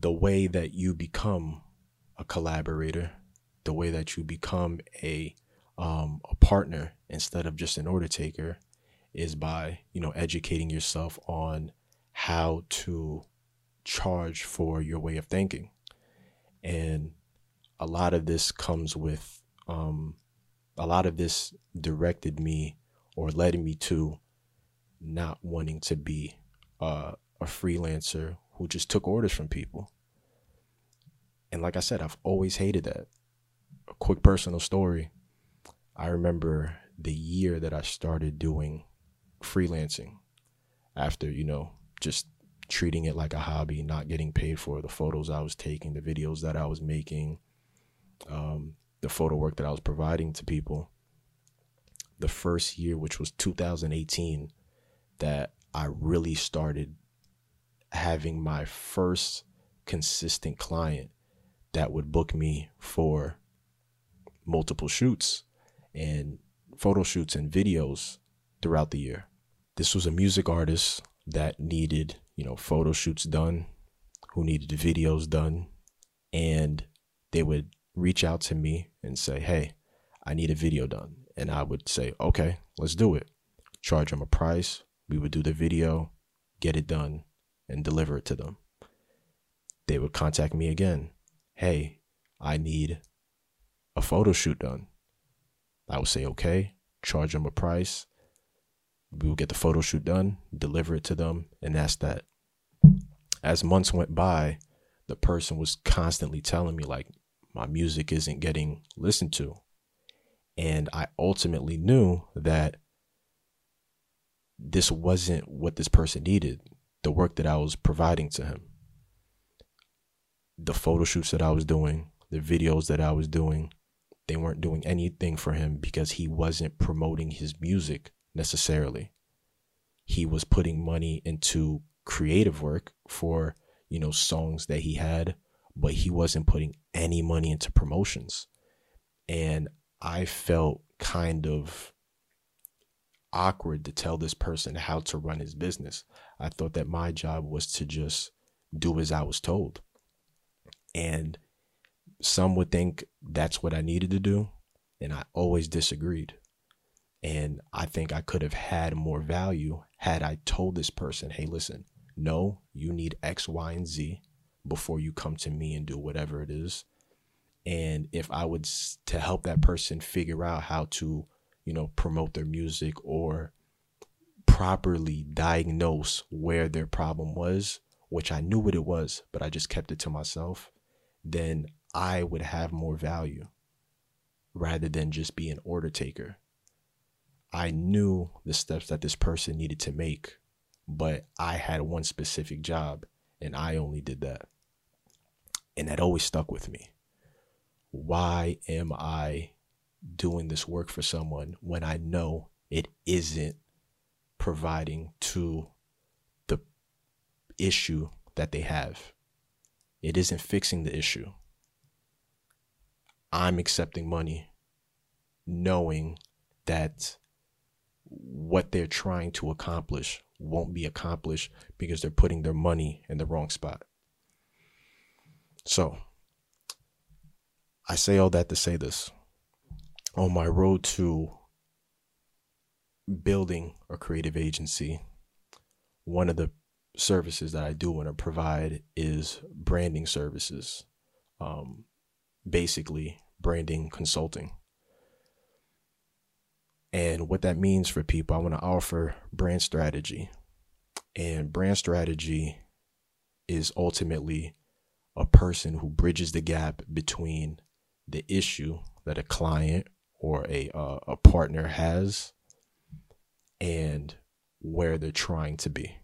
the way that you become a collaborator, the way that you become a um, a partner instead of just an order taker, is by you know educating yourself on how to charge for your way of thinking, and a lot of this comes with um, a lot of this directed me or led me to not wanting to be uh, a freelancer who just took orders from people. And like I said, I've always hated that. A quick personal story. I remember the year that I started doing freelancing after, you know, just treating it like a hobby, not getting paid for the photos I was taking, the videos that I was making, um, the photo work that I was providing to people. The first year, which was 2018, that I really started having my first consistent client that would book me for multiple shoots and photo shoots and videos throughout the year. This was a music artist that needed, you know, photo shoots done, who needed videos done, and they would reach out to me and say, "Hey, I need a video done." And I would say, "Okay, let's do it." Charge them a price. We would do the video, get it done, and deliver it to them. They would contact me again. Hey, I need a photo shoot done. I would say, okay, charge them a price. We will get the photo shoot done, deliver it to them, and that's that. As months went by, the person was constantly telling me, like, my music isn't getting listened to. And I ultimately knew that this wasn't what this person needed the work that I was providing to him, the photo shoots that I was doing, the videos that I was doing, they weren't doing anything for him because he wasn't promoting his music necessarily. He was putting money into creative work for, you know, songs that he had, but he wasn't putting any money into promotions. And I felt kind of awkward to tell this person how to run his business. I thought that my job was to just do as I was told. And some would think that's what I needed to do. And I always disagreed. And I think I could have had more value had I told this person, hey, listen, no, you need X, Y, and Z before you come to me and do whatever it is. And if I would to help that person figure out how to you know, promote their music or properly diagnose where their problem was, which I knew what it was, but I just kept it to myself, then I would have more value rather than just be an order taker. I knew the steps that this person needed to make, but I had one specific job and I only did that. And that always stuck with me. Why am I doing this work for someone when I know it isn't providing to the issue that they have. It isn't fixing the issue. I'm accepting money knowing that what they're trying to accomplish won't be accomplished because they're putting their money in the wrong spot. So, I say all that to say this on my road to building a creative agency, one of the services that I do want to provide is branding services. Um, basically, branding consulting. And what that means for people, I want to offer brand strategy. And brand strategy is ultimately a person who bridges the gap between the issue that a client or a uh, a partner has and where they're trying to be.